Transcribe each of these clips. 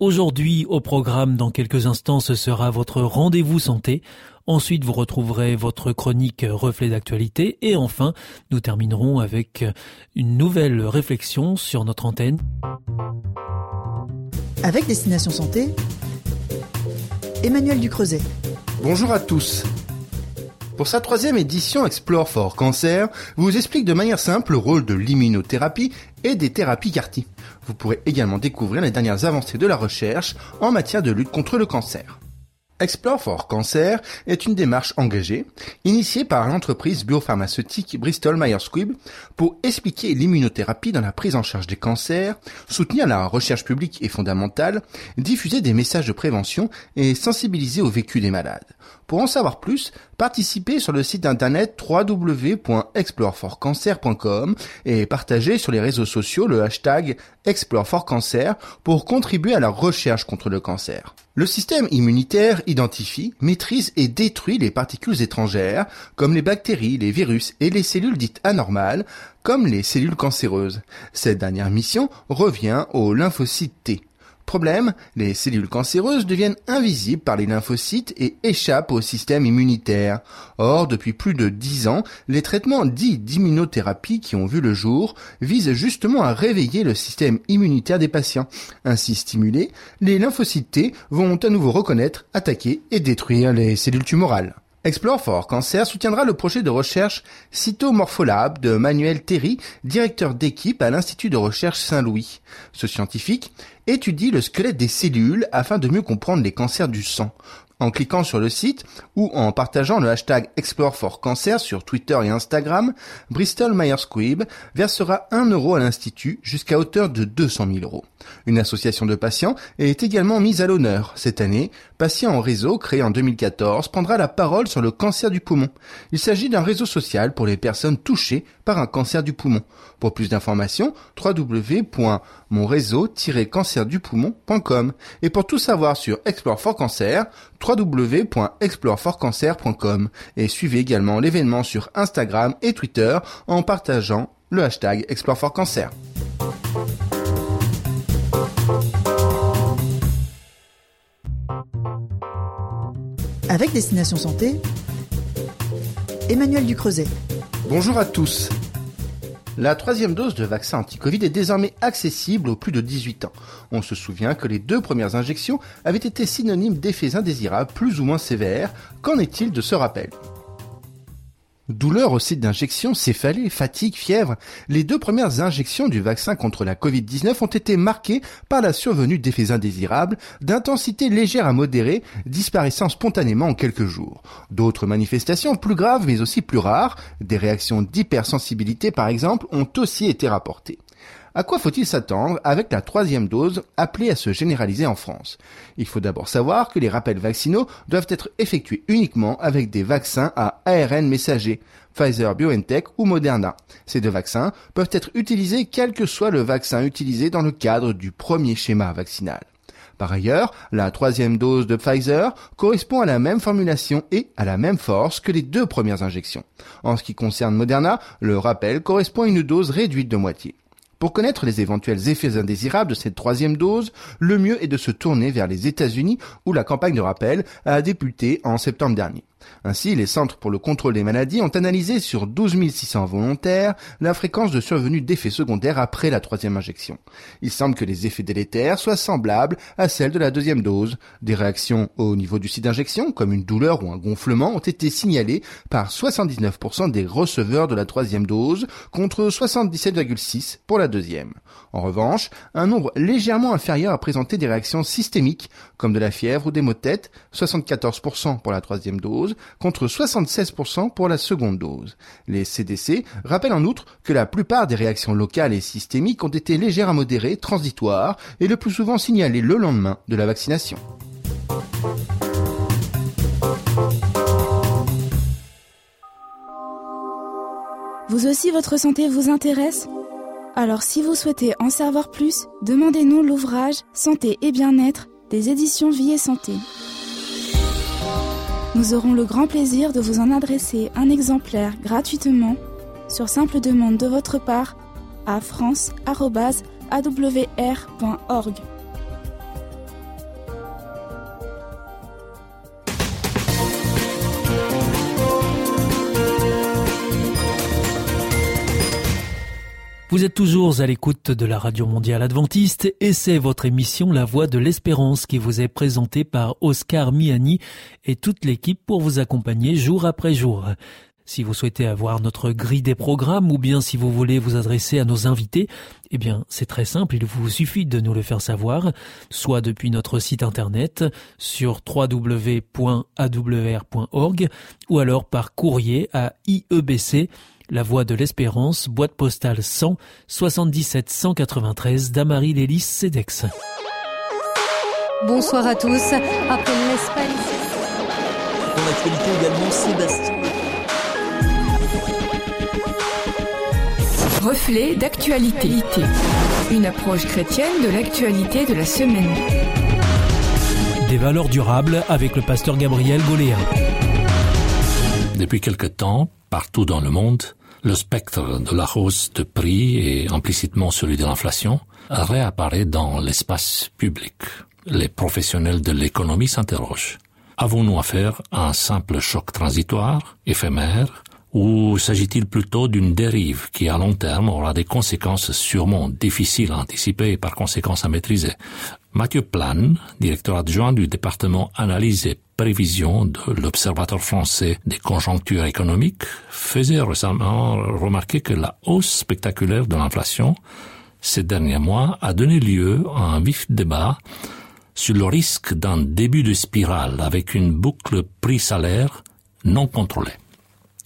Aujourd'hui, au programme, dans quelques instants, ce sera votre rendez-vous santé. Ensuite, vous retrouverez votre chronique reflet d'actualité. Et enfin, nous terminerons avec une nouvelle réflexion sur notre antenne. Avec Destination Santé, Emmanuel Ducreuset. Bonjour à tous. Pour sa troisième édition Explore for Cancer, vous explique de manière simple le rôle de l'immunothérapie et des thérapies CAR Vous pourrez également découvrir les dernières avancées de la recherche en matière de lutte contre le cancer. Explore for Cancer est une démarche engagée, initiée par l'entreprise biopharmaceutique Bristol Myers Squibb pour expliquer l'immunothérapie dans la prise en charge des cancers, soutenir la recherche publique et fondamentale, diffuser des messages de prévention et sensibiliser au vécu des malades. Pour en savoir plus, participez sur le site internet www.exploreforcancer.com et partagez sur les réseaux sociaux le hashtag ExploreForCancer pour contribuer à la recherche contre le cancer. Le système immunitaire identifie, maîtrise et détruit les particules étrangères, comme les bactéries, les virus et les cellules dites anormales, comme les cellules cancéreuses. Cette dernière mission revient aux lymphocytes T. Problème, les cellules cancéreuses deviennent invisibles par les lymphocytes et échappent au système immunitaire. Or, depuis plus de dix ans, les traitements dits d'immunothérapie qui ont vu le jour visent justement à réveiller le système immunitaire des patients. Ainsi stimulés, les lymphocytes T vont à nouveau reconnaître, attaquer et détruire les cellules tumorales. Explore for Cancer soutiendra le projet de recherche Cytomorpholab de Manuel Terry, directeur d'équipe à l'Institut de recherche Saint-Louis. Ce scientifique étudie le squelette des cellules afin de mieux comprendre les cancers du sang. En cliquant sur le site ou en partageant le hashtag Explore for Cancer sur Twitter et Instagram, Bristol Myers Squibb versera 1 euro à l'Institut jusqu'à hauteur de 200 000 euros. Une association de patients est également mise à l'honneur. Cette année, Patients en réseau, créé en 2014, prendra la parole sur le cancer du poumon. Il s'agit d'un réseau social pour les personnes touchées par un cancer du poumon. Pour plus d'informations, www.monréseau-cancerdupoumon.com. Et pour tout savoir sur Explore for Cancer, www.exploreforcancer.com. Et suivez également l'événement sur Instagram et Twitter en partageant le hashtag Explore for Cancer. Avec Destination Santé, Emmanuel Ducreuset. Bonjour à tous. La troisième dose de vaccin anti-Covid est désormais accessible aux plus de 18 ans. On se souvient que les deux premières injections avaient été synonymes d'effets indésirables plus ou moins sévères. Qu'en est-il de ce rappel? Douleur au site d'injection, céphalée, fatigue, fièvre. Les deux premières injections du vaccin contre la Covid-19 ont été marquées par la survenue d'effets indésirables d'intensité légère à modérée, disparaissant spontanément en quelques jours. D'autres manifestations plus graves mais aussi plus rares, des réactions d'hypersensibilité par exemple, ont aussi été rapportées. À quoi faut-il s'attendre avec la troisième dose appelée à se généraliser en France? Il faut d'abord savoir que les rappels vaccinaux doivent être effectués uniquement avec des vaccins à ARN messager, Pfizer BioNTech ou Moderna. Ces deux vaccins peuvent être utilisés quel que soit le vaccin utilisé dans le cadre du premier schéma vaccinal. Par ailleurs, la troisième dose de Pfizer correspond à la même formulation et à la même force que les deux premières injections. En ce qui concerne Moderna, le rappel correspond à une dose réduite de moitié. Pour connaître les éventuels effets indésirables de cette troisième dose, le mieux est de se tourner vers les États-Unis où la campagne de rappel a débuté en septembre dernier. Ainsi, les centres pour le contrôle des maladies ont analysé sur 12 600 volontaires la fréquence de survenue d'effets secondaires après la troisième injection. Il semble que les effets délétères soient semblables à celles de la deuxième dose. Des réactions au niveau du site d'injection, comme une douleur ou un gonflement, ont été signalées par 79% des receveurs de la troisième dose contre 77,6% pour la deuxième. En revanche, un nombre légèrement inférieur a présenté des réactions systémiques, comme de la fièvre ou des maux de tête, 74% pour la troisième dose, contre 76% pour la seconde dose. Les CDC rappellent en outre que la plupart des réactions locales et systémiques ont été légères à modérées, transitoires et le plus souvent signalées le lendemain de la vaccination. Vous aussi, votre santé vous intéresse? Alors si vous souhaitez en savoir plus, demandez-nous l'ouvrage Santé et bien-être des éditions Vie et Santé. Nous aurons le grand plaisir de vous en adresser un exemplaire gratuitement sur simple demande de votre part à france.awr.org. Vous êtes toujours à l'écoute de la Radio Mondiale Adventiste et c'est votre émission La Voix de l'Espérance qui vous est présentée par Oscar Miani et toute l'équipe pour vous accompagner jour après jour. Si vous souhaitez avoir notre grille des programmes ou bien si vous voulez vous adresser à nos invités, eh bien c'est très simple, il vous suffit de nous le faire savoir, soit depuis notre site internet sur www.awr.org ou alors par courrier à IEBC la Voix de l'Espérance, boîte postale 100 77 193 Damary Lélis Cedex. Bonsoir à tous. Après l'Espagne. Dans l'actualité également, Sébastien. Reflet d'actualité. Une approche chrétienne de l'actualité de la semaine. Des valeurs durables avec le pasteur Gabriel Goléa. Depuis quelque temps, partout dans le monde, le spectre de la hausse de prix et implicitement celui de l'inflation réapparaît dans l'espace public. Les professionnels de l'économie s'interrogent. Avons-nous affaire à un simple choc transitoire, éphémère, ou s'agit-il plutôt d'une dérive qui à long terme aura des conséquences sûrement difficiles à anticiper et par conséquence à maîtriser? Mathieu Plan, directeur adjoint du département analyse et prévision de l'Observatoire français des conjonctures économiques, faisait récemment remarquer que la hausse spectaculaire de l'inflation ces derniers mois a donné lieu à un vif débat sur le risque d'un début de spirale avec une boucle prix-salaire non contrôlée.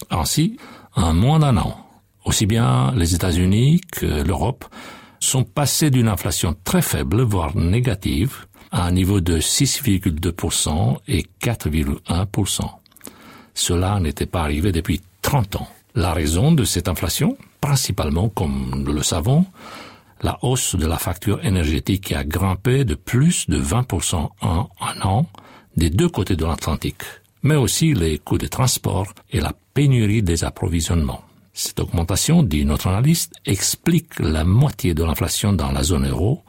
Ainsi, en moins d'un an, aussi bien les États-Unis que l'Europe sont passés d'une inflation très faible, voire négative, à un niveau de 6,2% et 4,1%. Cela n'était pas arrivé depuis 30 ans. La raison de cette inflation, principalement, comme nous le savons, la hausse de la facture énergétique qui a grimpé de plus de 20% en un an des deux côtés de l'Atlantique, mais aussi les coûts de transport et la pénurie des approvisionnements. Cette augmentation, dit notre analyste, explique la moitié de l'inflation dans la zone euro,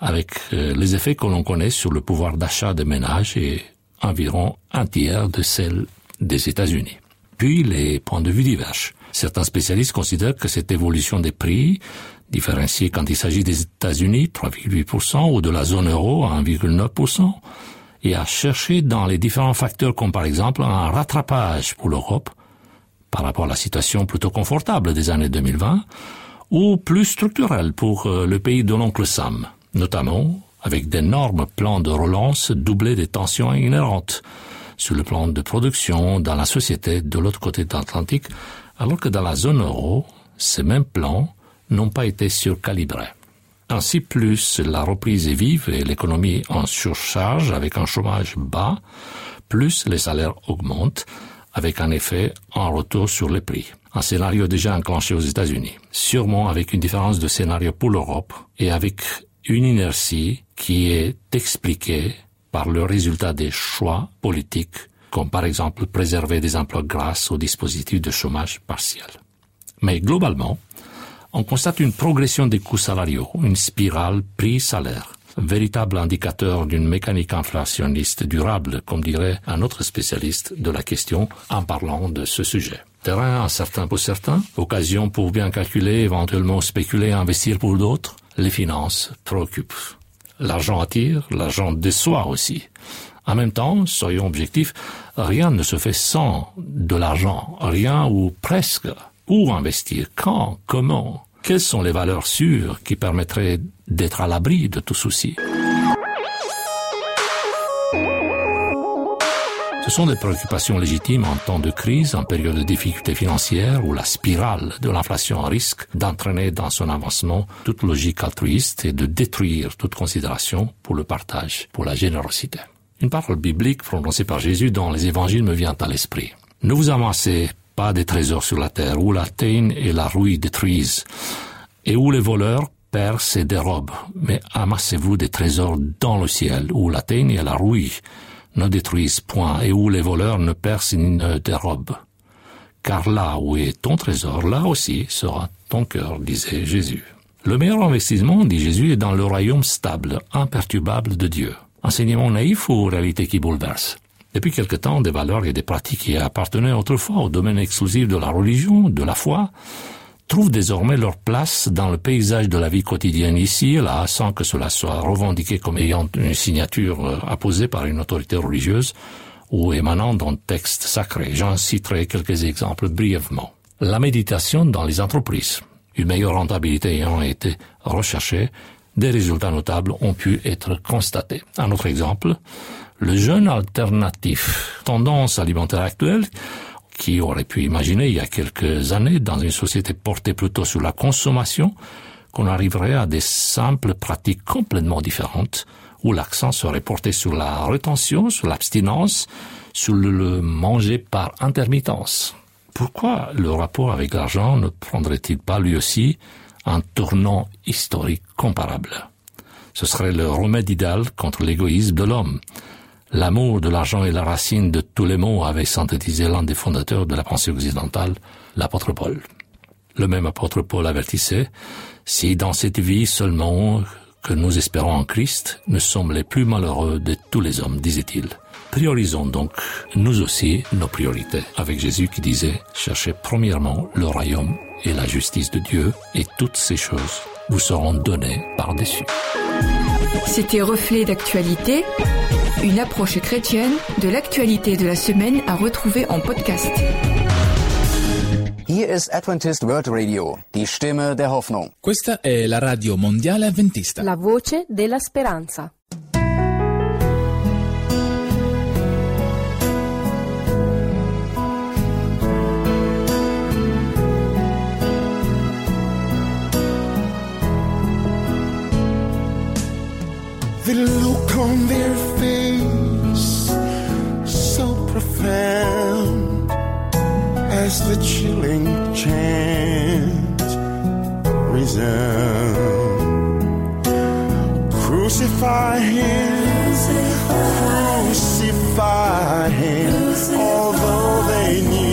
avec euh, les effets que l'on connaît sur le pouvoir d'achat des ménages et environ un tiers de celle des États-Unis. Puis les points de vue divergent. Certains spécialistes considèrent que cette évolution des prix, différenciée quand il s'agit des États-Unis, 3,8%, ou de la zone euro, 1,9%, et à chercher dans les différents facteurs comme par exemple un rattrapage pour l'Europe par rapport à la situation plutôt confortable des années 2020, ou plus structurel pour euh, le pays de l'oncle Sam notamment avec d'énormes plans de relance doublés des tensions inhérentes sur le plan de production dans la société de l'autre côté de l'Atlantique, alors que dans la zone euro, ces mêmes plans n'ont pas été surcalibrés. Ainsi, plus la reprise est vive et l'économie en surcharge avec un chômage bas, plus les salaires augmentent avec un effet en retour sur les prix. Un scénario déjà enclenché aux États-Unis, sûrement avec une différence de scénario pour l'Europe et avec une inertie qui est expliquée par le résultat des choix politiques, comme par exemple préserver des emplois grâce au dispositif de chômage partiel. Mais globalement, on constate une progression des coûts salariaux, une spirale prix-salaire, véritable indicateur d'une mécanique inflationniste durable, comme dirait un autre spécialiste de la question en parlant de ce sujet. Terrain incertain pour certains, occasion pour bien calculer, éventuellement spéculer, investir pour d'autres, les finances préoccupent. L'argent attire, l'argent déçoit aussi. En même temps, soyons objectifs, rien ne se fait sans de l'argent, rien ou presque. Où investir Quand Comment? Quelles sont les valeurs sûres qui permettraient d'être à l'abri de tout souci? Ce sont des préoccupations légitimes en temps de crise, en période de difficultés financières, où la spirale de l'inflation risque d'entraîner dans son avancement toute logique altruiste et de détruire toute considération pour le partage, pour la générosité. Une parole biblique prononcée par Jésus dans les évangiles me vient à l'esprit. Ne vous amassez pas des trésors sur la terre, où la teigne et la rouille détruisent, et où les voleurs percent et dérobent, mais amassez-vous des trésors dans le ciel, où la teigne et la rouille ne détruisent point et où les voleurs ne percent ni ne dérobent. Car là où est ton trésor, là aussi sera ton cœur, disait Jésus. Le meilleur investissement, dit Jésus, est dans le royaume stable, imperturbable de Dieu. Enseignement naïf ou réalité qui bouleverse? Depuis quelque temps, des valeurs et des pratiques qui appartenaient autrefois au domaine exclusif de la religion, de la foi, trouvent désormais leur place dans le paysage de la vie quotidienne ici et là, sans que cela soit revendiqué comme ayant une signature euh, apposée par une autorité religieuse ou émanant d'un texte sacré. J'en citerai quelques exemples brièvement. La méditation dans les entreprises. Une meilleure rentabilité ayant été recherchée, des résultats notables ont pu être constatés. Un autre exemple, le jeûne alternatif. Tendance alimentaire actuelle qui aurait pu imaginer il y a quelques années, dans une société portée plutôt sur la consommation, qu'on arriverait à des simples pratiques complètement différentes, où l'accent serait porté sur la rétention, sur l'abstinence, sur le manger par intermittence. Pourquoi le rapport avec l'argent ne prendrait-il pas lui aussi un tournant historique comparable? Ce serait le remède idéal contre l'égoïsme de l'homme, L'amour de l'argent est la racine de tous les maux, avait synthétisé l'un des fondateurs de la pensée occidentale, l'apôtre Paul. Le même apôtre Paul avertissait, si dans cette vie seulement que nous espérons en Christ, nous sommes les plus malheureux de tous les hommes, disait-il. Priorisons donc, nous aussi, nos priorités, avec Jésus qui disait, cherchez premièrement le royaume et la justice de Dieu, et toutes ces choses vous seront données par-dessus. C'était Reflet d'actualité, une approche chrétienne de l'actualité de la semaine à retrouver en podcast. Hier ist Adventist World Radio, die Stimme der Hoffnung. Questa è la radio mondiale avventista. La voce della speranza. The look on their profound, as the chilling chant resound. Crucify him, crucify. Him, although they knew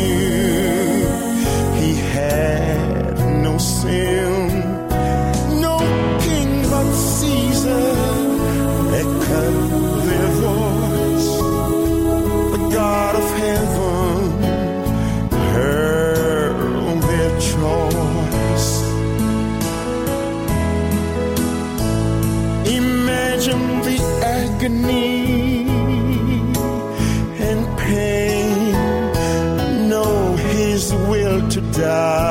die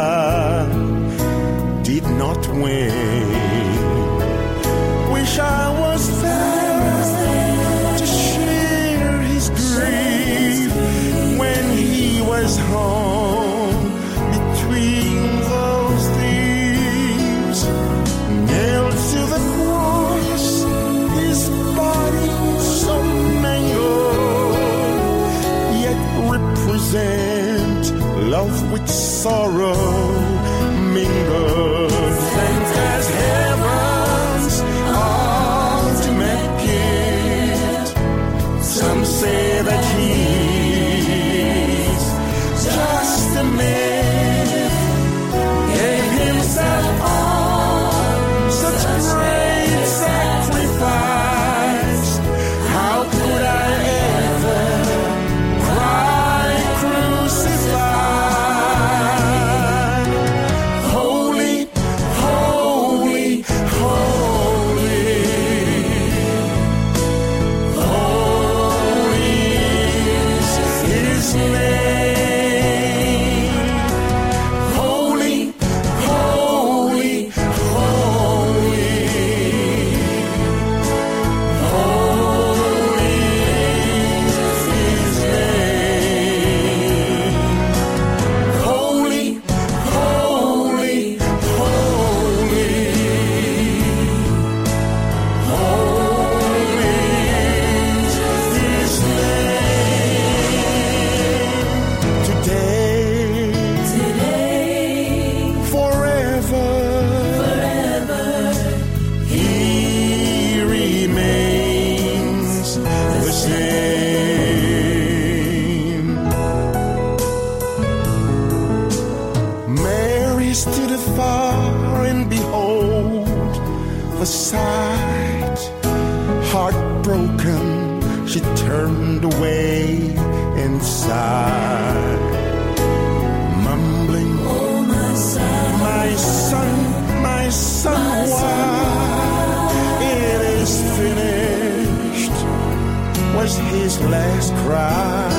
the sight. Heartbroken, she turned away and sighed, mumbling, Oh, my son, my son, my son, why it is finished was his last cry.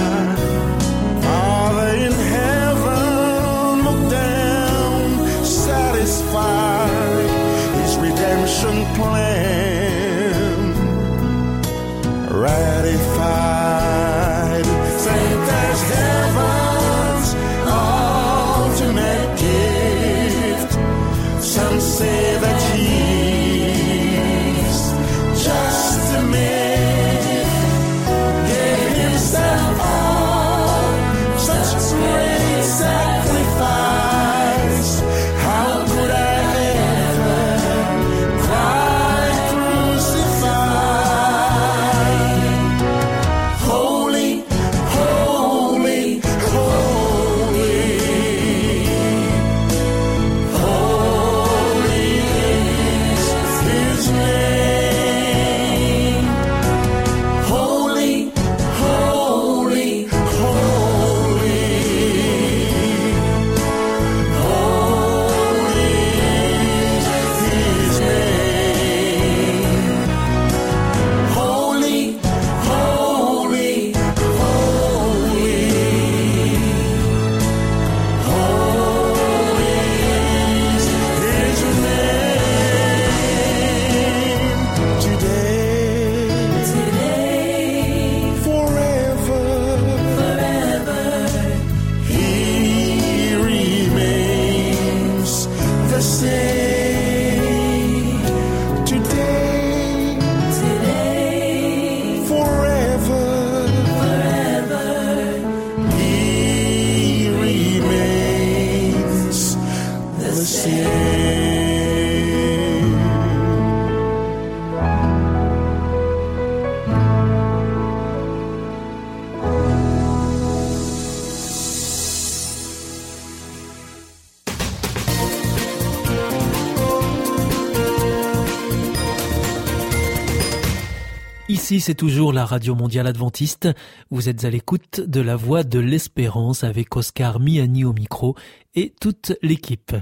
Ici, c'est toujours la Radio Mondiale Adventiste. Vous êtes à l'écoute de la voix de l'espérance avec Oscar Miani au micro et toute l'équipe.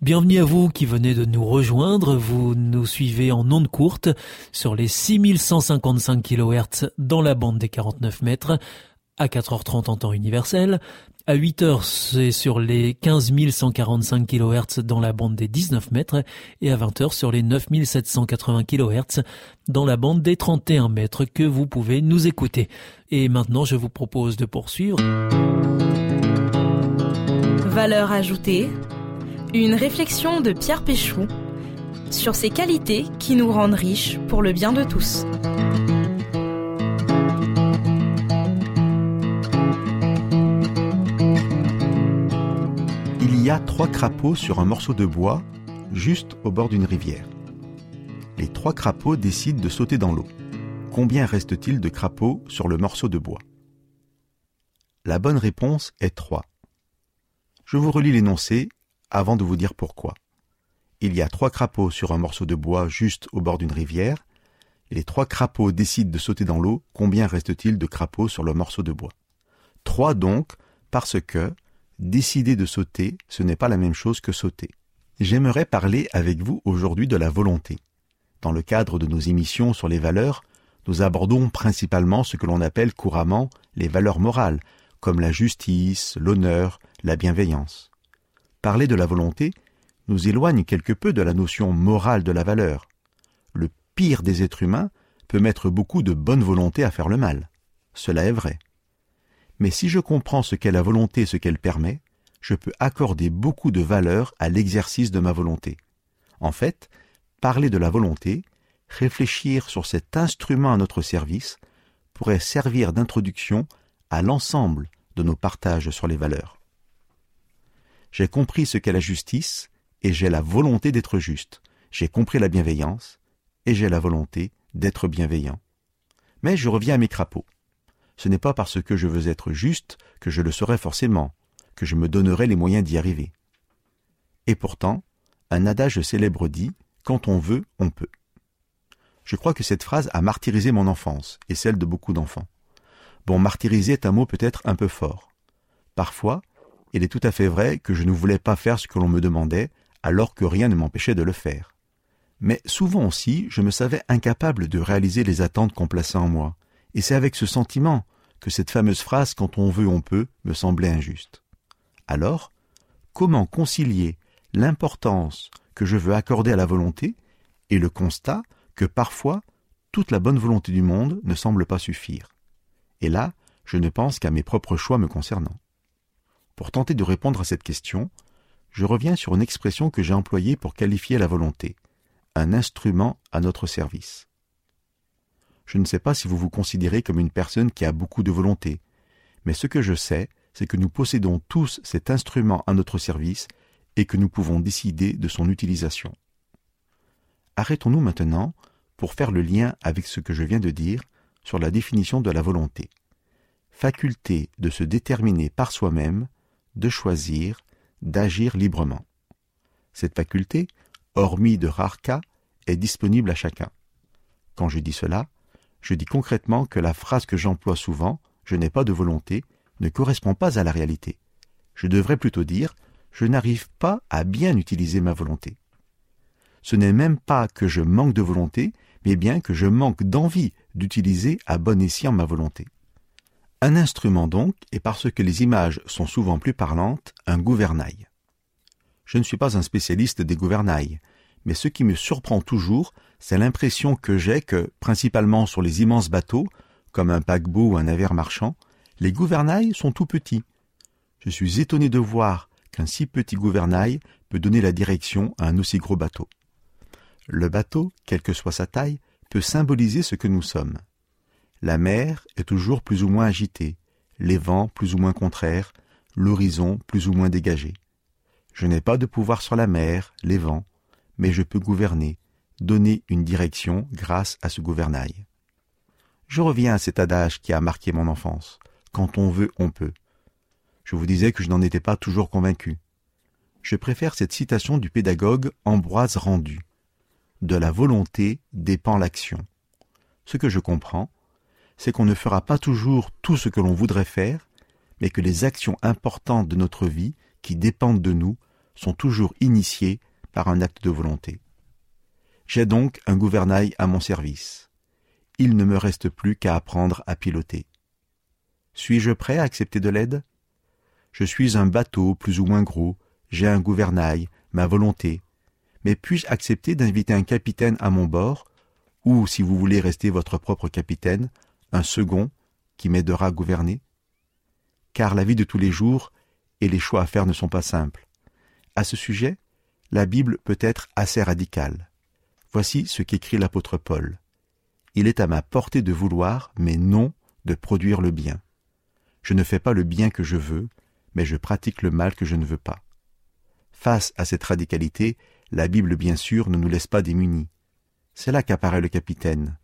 Bienvenue à vous qui venez de nous rejoindre. Vous nous suivez en ondes courtes sur les 6155 kHz dans la bande des 49 mètres à 4h30 en temps universel. À 8 heures, c'est sur les 15 145 kHz dans la bande des 19 mètres et à 20 heures sur les 9 780 kHz dans la bande des 31 mètres que vous pouvez nous écouter. Et maintenant, je vous propose de poursuivre. Valeur ajoutée, une réflexion de Pierre Péchou sur ces qualités qui nous rendent riches pour le bien de tous. Y trois crapauds sur un morceau de bois, juste au bord d'une rivière. Les trois crapauds décident de sauter dans l'eau. Combien reste-t-il de crapauds sur le morceau de bois? La bonne réponse est trois. Je vous relis l'énoncé avant de vous dire pourquoi. Il y a trois crapauds sur un morceau de bois juste au bord d'une rivière. Les trois crapauds décident de sauter dans l'eau. Combien reste-t-il de crapauds sur le morceau de bois? Trois donc, parce que décider de sauter, ce n'est pas la même chose que sauter. J'aimerais parler avec vous aujourd'hui de la volonté. Dans le cadre de nos émissions sur les valeurs, nous abordons principalement ce que l'on appelle couramment les valeurs morales, comme la justice, l'honneur, la bienveillance. Parler de la volonté nous éloigne quelque peu de la notion morale de la valeur. Le pire des êtres humains peut mettre beaucoup de bonne volonté à faire le mal. Cela est vrai. Mais si je comprends ce qu'est la volonté et ce qu'elle permet, je peux accorder beaucoup de valeur à l'exercice de ma volonté. En fait, parler de la volonté, réfléchir sur cet instrument à notre service, pourrait servir d'introduction à l'ensemble de nos partages sur les valeurs. J'ai compris ce qu'est la justice et j'ai la volonté d'être juste. J'ai compris la bienveillance et j'ai la volonté d'être bienveillant. Mais je reviens à mes crapauds. Ce n'est pas parce que je veux être juste que je le serai forcément, que je me donnerai les moyens d'y arriver. Et pourtant, un adage célèbre dit Quand on veut, on peut. Je crois que cette phrase a martyrisé mon enfance et celle de beaucoup d'enfants. Bon, martyriser est un mot peut-être un peu fort. Parfois, il est tout à fait vrai que je ne voulais pas faire ce que l'on me demandait, alors que rien ne m'empêchait de le faire. Mais souvent aussi, je me savais incapable de réaliser les attentes qu'on plaçait en moi, et c'est avec ce sentiment que cette fameuse phrase quand on veut on peut me semblait injuste. Alors, comment concilier l'importance que je veux accorder à la volonté et le constat que parfois toute la bonne volonté du monde ne semble pas suffire? Et là, je ne pense qu'à mes propres choix me concernant. Pour tenter de répondre à cette question, je reviens sur une expression que j'ai employée pour qualifier la volonté, un instrument à notre service. Je ne sais pas si vous vous considérez comme une personne qui a beaucoup de volonté, mais ce que je sais, c'est que nous possédons tous cet instrument à notre service et que nous pouvons décider de son utilisation. Arrêtons-nous maintenant pour faire le lien avec ce que je viens de dire sur la définition de la volonté. Faculté de se déterminer par soi-même, de choisir, d'agir librement. Cette faculté, hormis de rares cas, est disponible à chacun. Quand je dis cela, je dis concrètement que la phrase que j'emploie souvent, je n'ai pas de volonté, ne correspond pas à la réalité. Je devrais plutôt dire, je n'arrive pas à bien utiliser ma volonté. Ce n'est même pas que je manque de volonté, mais bien que je manque d'envie d'utiliser à bon escient ma volonté. Un instrument donc, et parce que les images sont souvent plus parlantes, un gouvernail. Je ne suis pas un spécialiste des gouvernails, mais ce qui me surprend toujours, c'est l'impression que j'ai que, principalement sur les immenses bateaux, comme un paquebot ou un navire marchand, les gouvernails sont tout petits. Je suis étonné de voir qu'un si petit gouvernail peut donner la direction à un aussi gros bateau. Le bateau, quelle que soit sa taille, peut symboliser ce que nous sommes. La mer est toujours plus ou moins agitée, les vents plus ou moins contraires, l'horizon plus ou moins dégagé. Je n'ai pas de pouvoir sur la mer, les vents, mais je peux gouverner, donner une direction grâce à ce gouvernail. Je reviens à cet adage qui a marqué mon enfance. Quand on veut, on peut. Je vous disais que je n'en étais pas toujours convaincu. Je préfère cette citation du pédagogue Ambroise Rendu. De la volonté dépend l'action. Ce que je comprends, c'est qu'on ne fera pas toujours tout ce que l'on voudrait faire, mais que les actions importantes de notre vie, qui dépendent de nous, sont toujours initiées par un acte de volonté. J'ai donc un gouvernail à mon service. Il ne me reste plus qu'à apprendre à piloter. Suis-je prêt à accepter de l'aide? Je suis un bateau plus ou moins gros, j'ai un gouvernail, ma volonté. Mais puis-je accepter d'inviter un capitaine à mon bord, ou, si vous voulez rester votre propre capitaine, un second qui m'aidera à gouverner? Car la vie de tous les jours et les choix à faire ne sont pas simples. À ce sujet, la Bible peut être assez radicale. Voici ce qu'écrit l'apôtre Paul. Il est à ma portée de vouloir, mais non de produire le bien. Je ne fais pas le bien que je veux, mais je pratique le mal que je ne veux pas. Face à cette radicalité, la Bible bien sûr ne nous laisse pas démunis. C'est là qu'apparaît le capitaine.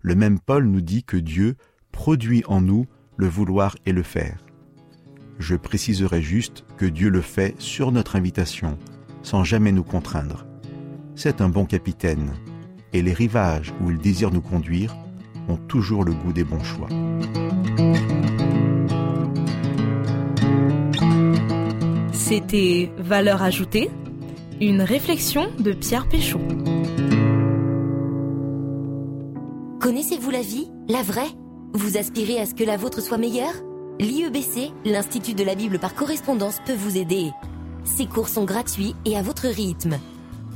Le même Paul nous dit que Dieu produit en nous le vouloir et le faire. Je préciserai juste que Dieu le fait sur notre invitation, sans jamais nous contraindre. C'est un bon capitaine, et les rivages où il désire nous conduire ont toujours le goût des bons choix. C'était Valeur ajoutée, une réflexion de Pierre Péchaud. Connaissez-vous la vie, la vraie? Vous aspirez à ce que la vôtre soit meilleure? L'IEBC, l'Institut de la Bible par correspondance, peut vous aider. Ces cours sont gratuits et à votre rythme.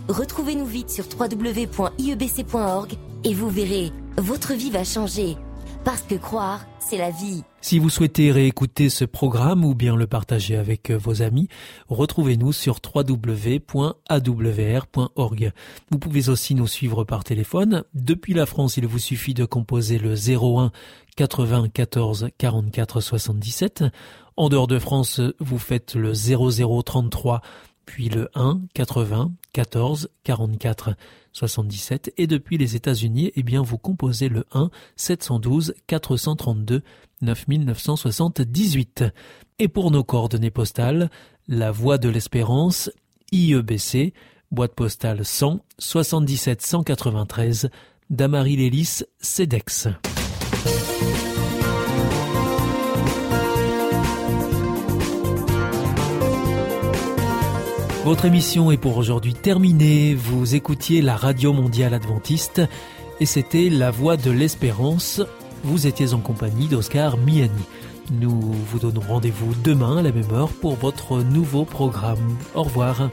Retrouvez-nous vite sur www.iebc.org et vous verrez, votre vie va changer. Parce que croire, c'est la vie. Si vous souhaitez réécouter ce programme ou bien le partager avec vos amis, retrouvez-nous sur www.awr.org. Vous pouvez aussi nous suivre par téléphone. Depuis la France, il vous suffit de composer le 01 94 44 77. En dehors de France, vous faites le 0033 puis le 1 80 14 44 77 et depuis les États-Unis, eh bien vous composez le 1 712 432 9978. Et pour nos coordonnées postales, la Voie de l'Espérance, IEBC, boîte postale 100 77 193, Damary Lélis, CEDEX. Votre émission est pour aujourd'hui terminée. Vous écoutiez la Radio Mondiale Adventiste et c'était La Voix de l'Espérance. Vous étiez en compagnie d'Oscar Miani. Nous vous donnons rendez-vous demain à la même heure pour votre nouveau programme. Au revoir.